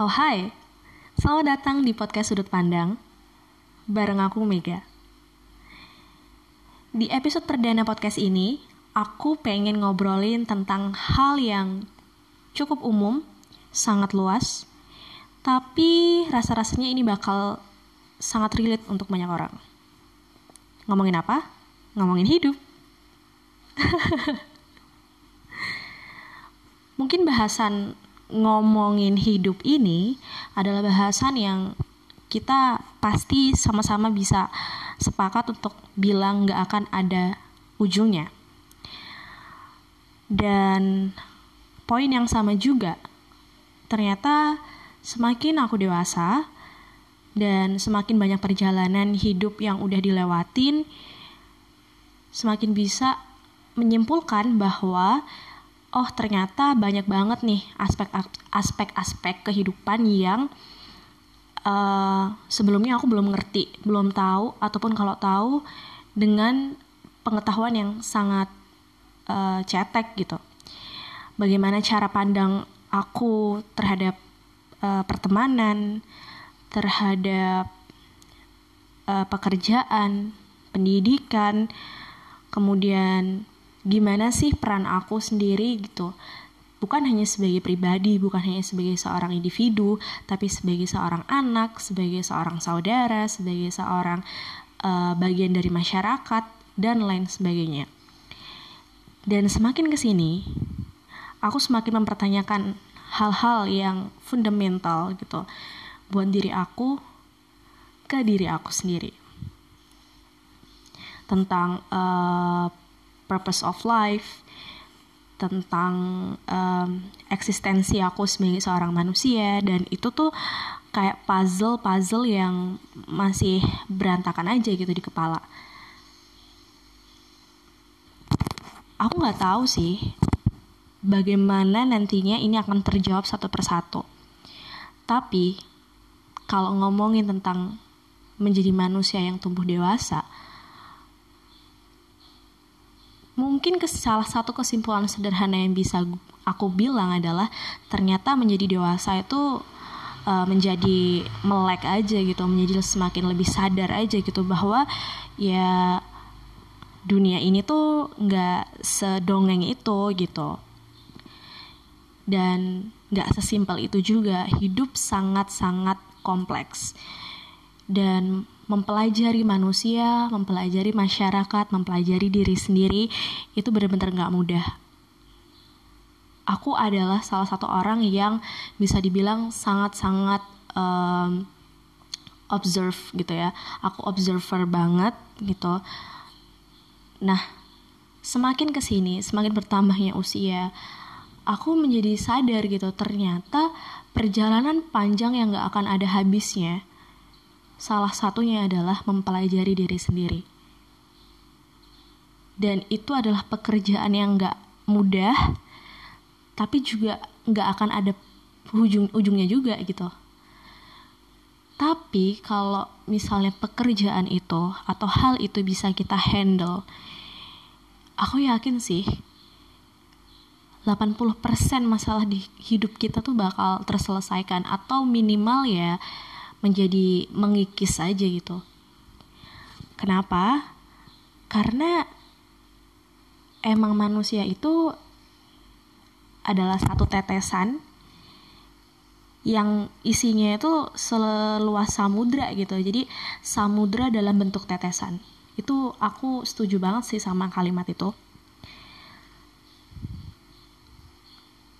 Oh hai, selamat datang di podcast Sudut Pandang Bareng aku Mega. Di episode perdana podcast ini Aku pengen ngobrolin tentang hal yang cukup umum Sangat luas Tapi rasa-rasanya ini bakal sangat relate untuk banyak orang. Ngomongin apa? Ngomongin hidup. Mungkin bahasan ngomongin hidup ini adalah bahasan yang kita pasti sama-sama bisa sepakat untuk bilang gak akan ada ujungnya. Dan poin yang sama juga, ternyata semakin aku dewasa dan semakin banyak perjalanan hidup yang udah dilewatin, semakin bisa menyimpulkan bahwa oh ternyata banyak banget nih aspek-aspek kehidupan yang uh, sebelumnya aku belum ngerti, belum tahu ataupun kalau tahu dengan pengetahuan yang sangat uh, cetek gitu. Bagaimana cara pandang aku terhadap uh, pertemanan, terhadap uh, pekerjaan, pendidikan, kemudian gimana sih peran aku sendiri gitu bukan hanya sebagai pribadi, bukan hanya sebagai seorang individu, tapi sebagai seorang anak, sebagai seorang saudara, sebagai seorang uh, bagian dari masyarakat dan lain sebagainya. Dan semakin ke sini, aku semakin mempertanyakan hal-hal yang fundamental gitu buat diri aku ke diri aku sendiri tentang uh, purpose of life, tentang um, eksistensi aku sebagai seorang manusia dan itu tuh kayak puzzle-puzzle yang masih berantakan aja gitu di kepala. Aku nggak tahu sih bagaimana nantinya ini akan terjawab satu persatu. Tapi kalau ngomongin tentang menjadi manusia yang tumbuh dewasa, mungkin ke salah satu kesimpulan sederhana yang bisa aku bilang adalah ternyata menjadi dewasa itu uh, menjadi melek aja gitu menjadi semakin lebih sadar aja gitu bahwa ya dunia ini tuh nggak sedongeng itu gitu. Dan nggak sesimpel itu juga hidup sangat sangat kompleks. Dan mempelajari manusia, mempelajari masyarakat, mempelajari diri sendiri itu benar-benar nggak mudah. Aku adalah salah satu orang yang bisa dibilang sangat-sangat um, observe gitu ya. Aku observer banget gitu. Nah, semakin ke sini, semakin bertambahnya usia, aku menjadi sadar gitu ternyata perjalanan panjang yang gak akan ada habisnya Salah satunya adalah mempelajari diri sendiri. Dan itu adalah pekerjaan yang gak mudah, tapi juga gak akan ada ujung-ujungnya juga gitu. Tapi kalau misalnya pekerjaan itu atau hal itu bisa kita handle, aku yakin sih 80% masalah di hidup kita tuh bakal terselesaikan atau minimal ya menjadi mengikis saja gitu. Kenapa? Karena emang manusia itu adalah satu tetesan yang isinya itu seluas samudra gitu. Jadi samudra dalam bentuk tetesan. Itu aku setuju banget sih sama kalimat itu.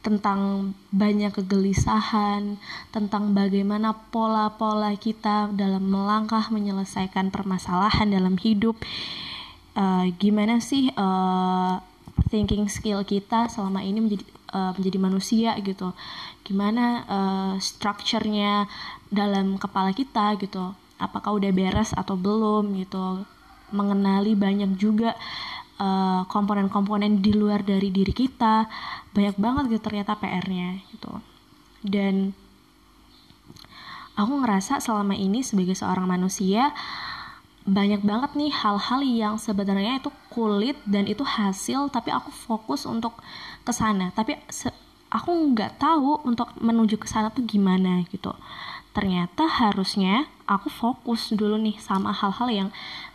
Tentang banyak kegelisahan, tentang bagaimana pola-pola kita dalam melangkah menyelesaikan permasalahan dalam hidup. Uh, gimana sih uh, thinking skill kita selama ini menjadi uh, menjadi manusia gitu? Gimana uh, strukturnya dalam kepala kita gitu? Apakah udah beres atau belum gitu? Mengenali banyak juga komponen komponen-komponen di luar dari diri kita banyak banget gitu ternyata PR-nya gitu. Dan aku ngerasa selama ini sebagai seorang manusia banyak banget nih hal-hal yang sebenarnya itu kulit dan itu hasil tapi aku fokus untuk ke sana. Tapi aku nggak tahu untuk menuju ke sana tuh gimana gitu ternyata harusnya aku fokus dulu nih sama hal-hal yang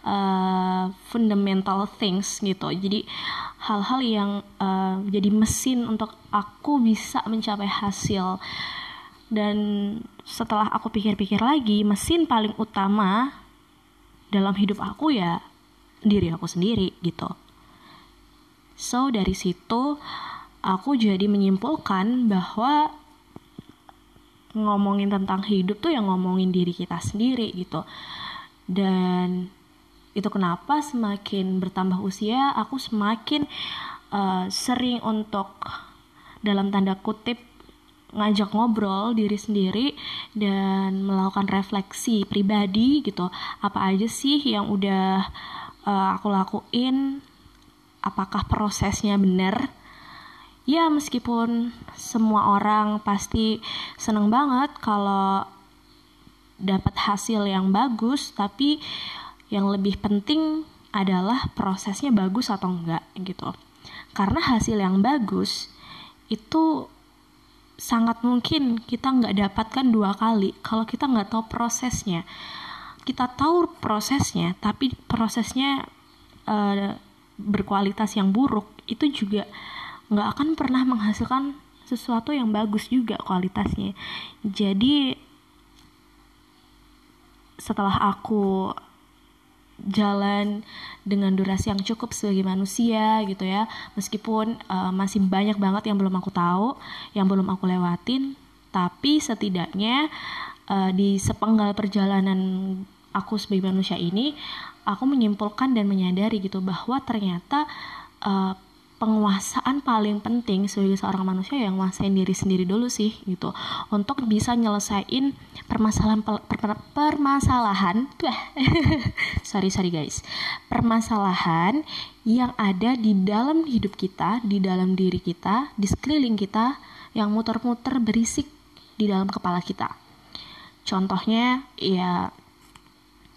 uh, fundamental things gitu. Jadi hal-hal yang uh, jadi mesin untuk aku bisa mencapai hasil. Dan setelah aku pikir-pikir lagi mesin paling utama dalam hidup aku ya diri aku sendiri gitu. So dari situ aku jadi menyimpulkan bahwa ngomongin tentang hidup tuh yang ngomongin diri kita sendiri gitu. Dan itu kenapa semakin bertambah usia aku semakin uh, sering untuk dalam tanda kutip ngajak ngobrol diri sendiri dan melakukan refleksi pribadi gitu. Apa aja sih yang udah uh, aku lakuin? Apakah prosesnya benar ya meskipun semua orang pasti seneng banget kalau dapat hasil yang bagus tapi yang lebih penting adalah prosesnya bagus atau enggak gitu. Karena hasil yang bagus itu sangat mungkin kita nggak dapatkan dua kali kalau kita nggak tahu prosesnya. Kita tahu prosesnya tapi prosesnya uh, berkualitas yang buruk itu juga nggak akan pernah menghasilkan sesuatu yang bagus juga kualitasnya. Jadi setelah aku jalan dengan durasi yang cukup sebagai manusia gitu ya meskipun uh, masih banyak banget yang belum aku tahu yang belum aku lewatin tapi setidaknya uh, di sepenggal perjalanan aku sebagai manusia ini aku menyimpulkan dan menyadari gitu bahwa ternyata uh, penguasaan paling penting sebagai seorang manusia yang menguasain diri sendiri dulu sih gitu. Untuk bisa nyelesain permasalahan per, per, permasalahan tuh sorry sorry guys. Permasalahan yang ada di dalam hidup kita di dalam diri kita di sekeliling kita yang muter-muter berisik di dalam kepala kita. Contohnya ya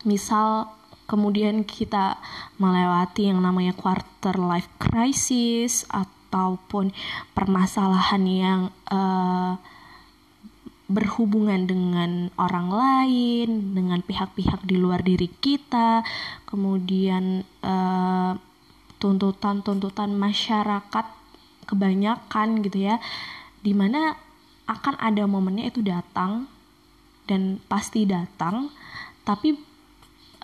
misal kemudian kita melewati yang namanya quarter life crisis ataupun permasalahan yang uh, berhubungan dengan orang lain, dengan pihak-pihak di luar diri kita, kemudian eh, tuntutan-tuntutan masyarakat kebanyakan gitu ya, di mana akan ada momennya itu datang dan pasti datang, tapi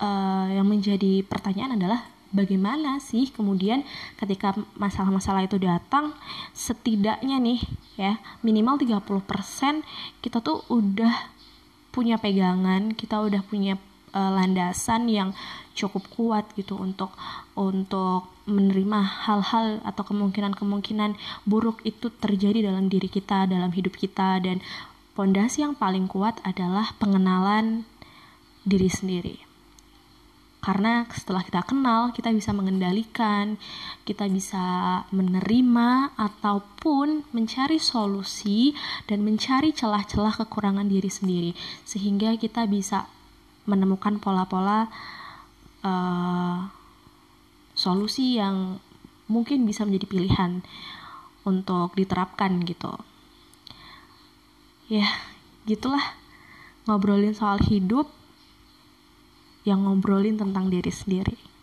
uh, yang menjadi pertanyaan adalah bagaimana sih kemudian ketika masalah-masalah itu datang setidaknya nih ya minimal 30% kita tuh udah punya pegangan, kita udah punya uh, landasan yang cukup kuat gitu untuk untuk menerima hal-hal atau kemungkinan-kemungkinan buruk itu terjadi dalam diri kita, dalam hidup kita dan pondasi yang paling kuat adalah pengenalan diri sendiri karena setelah kita kenal kita bisa mengendalikan kita bisa menerima ataupun mencari solusi dan mencari celah-celah kekurangan diri sendiri. Sehingga kita bisa menemukan pola-pola uh, solusi yang mungkin bisa menjadi pilihan untuk diterapkan gitu. Ya gitulah ngobrolin soal hidup yang ngobrolin tentang diri sendiri.